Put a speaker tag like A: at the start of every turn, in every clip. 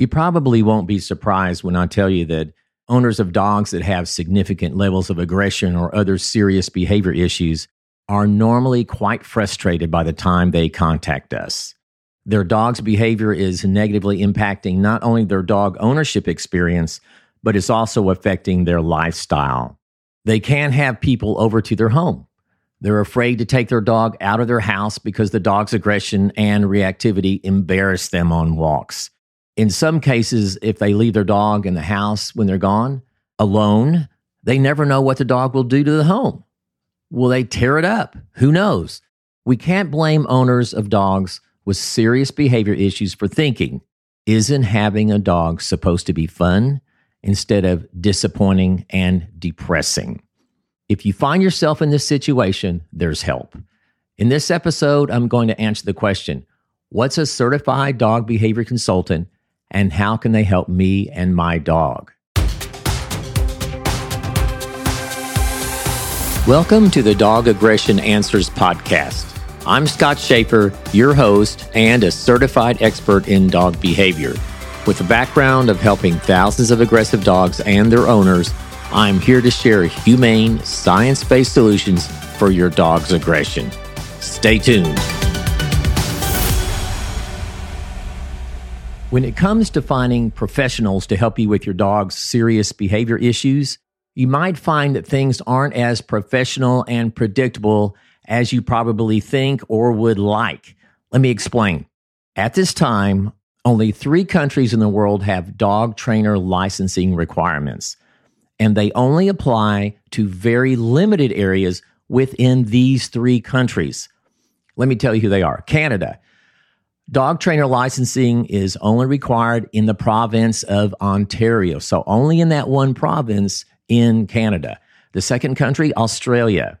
A: You probably won't be surprised when I tell you that owners of dogs that have significant levels of aggression or other serious behavior issues are normally quite frustrated by the time they contact us. Their dog's behavior is negatively impacting not only their dog ownership experience, but it's also affecting their lifestyle. They can't have people over to their home. They're afraid to take their dog out of their house because the dog's aggression and reactivity embarrass them on walks. In some cases, if they leave their dog in the house when they're gone, alone, they never know what the dog will do to the home. Will they tear it up? Who knows? We can't blame owners of dogs with serious behavior issues for thinking, isn't having a dog supposed to be fun instead of disappointing and depressing? If you find yourself in this situation, there's help. In this episode, I'm going to answer the question What's a certified dog behavior consultant and how can they help me and my dog? Welcome to the Dog Aggression Answers Podcast. I'm Scott Sheaffer, your host and a certified expert in dog behavior. With a background of helping thousands of aggressive dogs and their owners, I'm here to share humane, science based solutions for your dog's aggression. Stay tuned. When it comes to finding professionals to help you with your dog's serious behavior issues, you might find that things aren't as professional and predictable as you probably think or would like. Let me explain. At this time, only three countries in the world have dog trainer licensing requirements, and they only apply to very limited areas within these three countries. Let me tell you who they are Canada, Dog trainer licensing is only required in the province of Ontario. So only in that one province in Canada. The second country, Australia.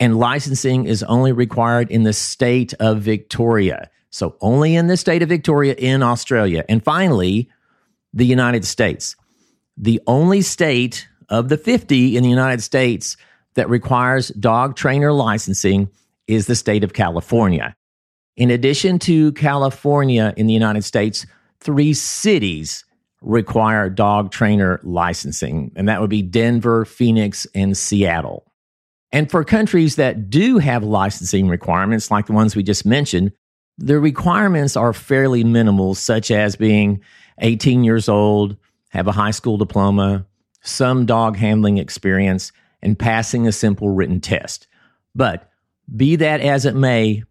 A: And licensing is only required in the state of Victoria. So only in the state of Victoria in Australia. And finally, the United States. The only state of the 50 in the United States that requires dog trainer licensing is the state of California. In addition to California in the United States, three cities require dog trainer licensing, and that would be Denver, Phoenix, and Seattle. And for countries that do have licensing requirements, like the ones we just mentioned, the requirements are fairly minimal, such as being 18 years old, have a high school diploma, some dog handling experience, and passing a simple written test. But be that as it may,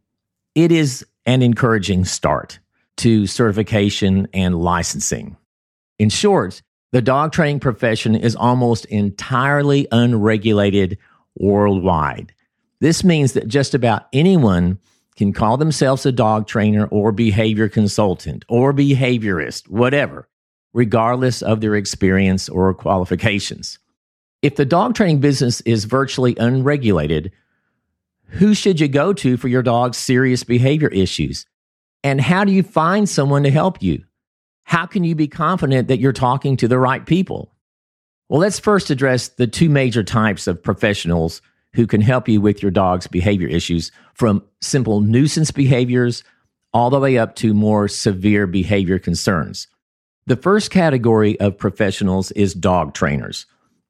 A: it is an encouraging start to certification and licensing. In short, the dog training profession is almost entirely unregulated worldwide. This means that just about anyone can call themselves a dog trainer or behavior consultant or behaviorist, whatever, regardless of their experience or qualifications. If the dog training business is virtually unregulated, who should you go to for your dog's serious behavior issues? And how do you find someone to help you? How can you be confident that you're talking to the right people? Well, let's first address the two major types of professionals who can help you with your dog's behavior issues from simple nuisance behaviors all the way up to more severe behavior concerns. The first category of professionals is dog trainers.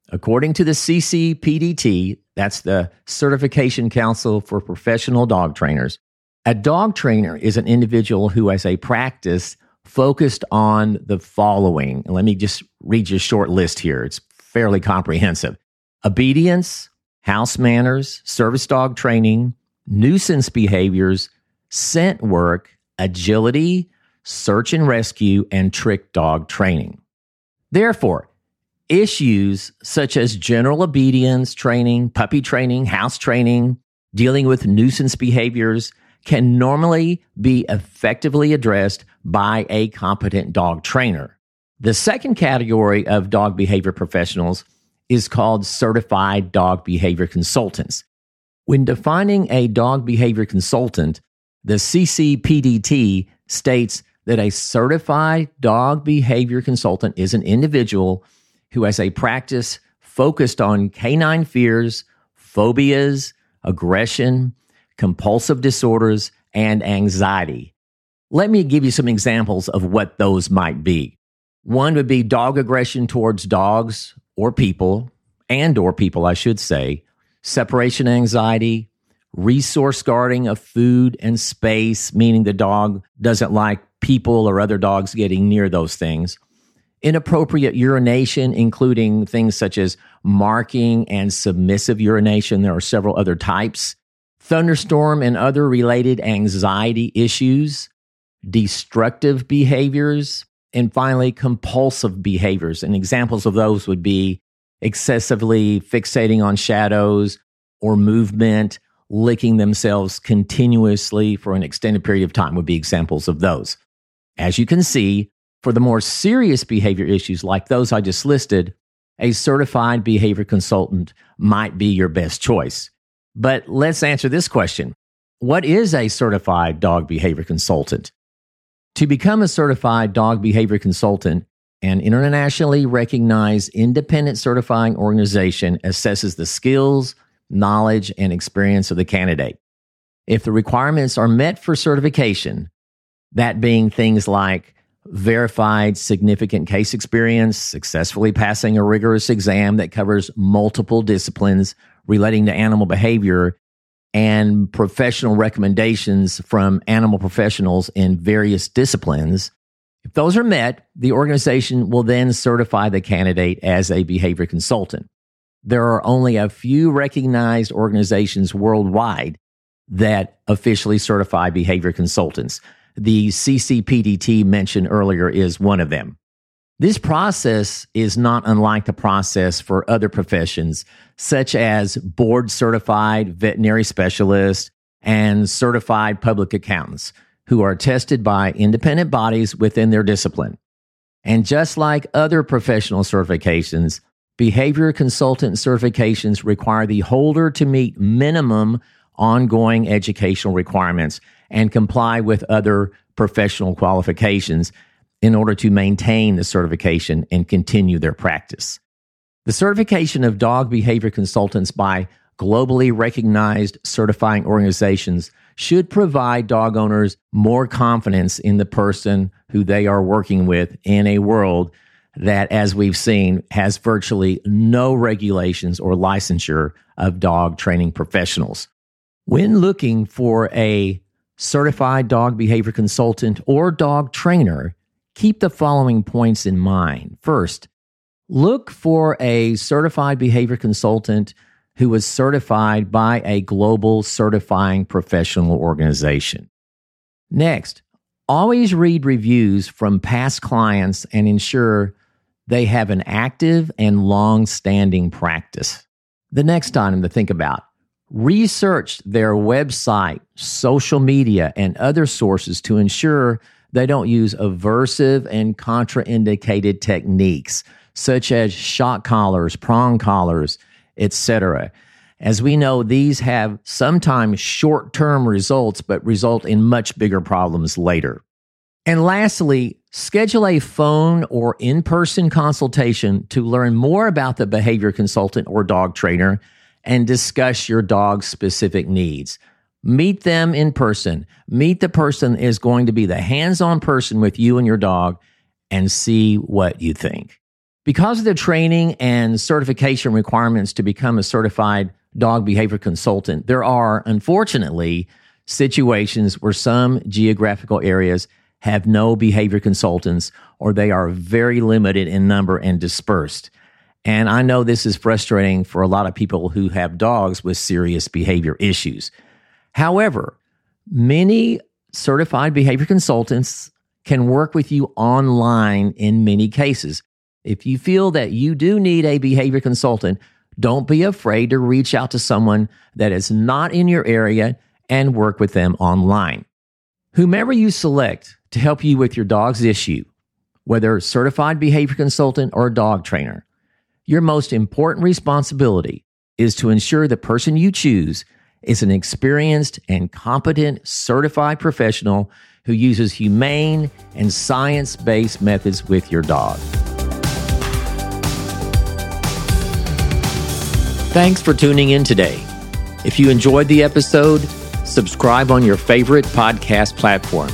A: According to the CCPDT, that's the Certification Council for Professional Dog Trainers, a dog trainer is an individual who has a practice focused on the following. Let me just read you a short list here. It's fairly comprehensive obedience, house manners, service dog training, nuisance behaviors, scent work, agility, search and rescue, and trick dog training. Therefore, issues such as general obedience training, puppy training, house training, dealing with nuisance behaviors can normally be effectively addressed by a competent dog trainer. The second category of dog behavior professionals is called certified dog behavior consultants. When defining a dog behavior consultant, the CCPDT states that a certified dog behavior consultant is an individual who has a practice focused on canine fears, phobias, aggression, compulsive disorders, and anxiety. Let me give you some examples of what those might be. One would be dog aggression towards dogs or people, and or people, I should say, separation anxiety, resource guarding of food and space, meaning the dog doesn't like people or other dogs getting near those things. Inappropriate urination, including things such as marking and submissive urination. There are several other types. Thunderstorm and other related anxiety issues, destructive behaviors, and finally, compulsive behaviors. And examples of those would be excessively fixating on shadows or movement, licking themselves continuously for an extended period of time would be examples of those. As you can see, for the more serious behavior issues like those I just listed, a certified behavior consultant might be your best choice. But let's answer this question What is a certified dog behavior consultant? To become a certified dog behavior consultant, an internationally recognized independent certifying organization assesses the skills, knowledge, and experience of the candidate. If the requirements are met for certification, that being things like verified significant case experience, successfully passing a rigorous exam that covers multiple disciplines relating to animal behavior, and professional recommendations from animal professionals in various disciplines. If those are met, the organization will then certify the candidate as a behavior consultant. There are only a few recognized organizations worldwide that officially certify behavior consultants. The CCPDT mentioned earlier is one of them. This process is not unlike the process for other professions, such as board certified veterinary specialists and certified public accountants, who are tested by independent bodies within their discipline. And just like other professional certifications, behavior consultant certifications require the holder to meet minimum ongoing educational requirements and comply with other professional qualifications in order to maintain the certification and continue their practice. The certification of dog behavior consultants by globally recognized certifying organizations should provide dog owners more confidence in the person who they are working with in a world that, as we've seen, has virtually no regulations or licensure of dog training professionals. When looking for a certified dog behavior consultant or dog trainer, keep the following points in mind. First, look for a certified behavior consultant who is certified by a global certifying professional organization. Next, always read reviews from past clients and ensure they have an active and long standing practice. The next item to think about research their website, social media, and other sources to ensure they don't use aversive and contraindicated techniques such as shock collars, prong collars, etc. As we know, these have sometimes short term results, but result in much bigger problems later. And lastly, schedule a phone or in person consultation to learn more about the behavior consultant or dog trainer and discuss your dog's specific needs. Meet them in person. Meet the person is going to be the hands on person with you and your dog and see what you think. Because of the training and certification requirements to become a certified dog behavior consultant, there are unfortunately situations where some geographical areas have no behavior consultants or they are very limited in number and dispersed. And I know this is frustrating for a lot of people who have dogs with serious behavior issues. However, many certified behavior consultants can work with you online in many cases. If you feel that you do need a behavior consultant, don't be afraid to reach out to someone that is not in your area and work with them online. Whomever you select to help you with your dog's issue, whether certified behavior consultant or dog trainer, your most important responsibility is to ensure the person you choose is an experienced and competent certified professional who uses humane and science based methods with your dog. Thanks for tuning in today. If you enjoyed the episode, subscribe on your favorite podcast platform.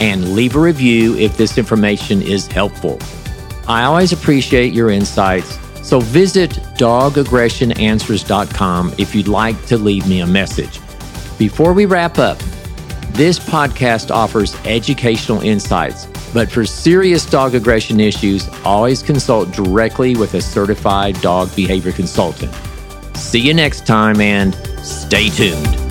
A: and leave a review if this information is helpful. I always appreciate your insights, so visit dogaggressionanswers.com if you'd like to leave me a message. Before we wrap up, this podcast offers educational insights, but for serious dog aggression issues, always consult directly with a certified dog behavior consultant. See you next time and stay tuned.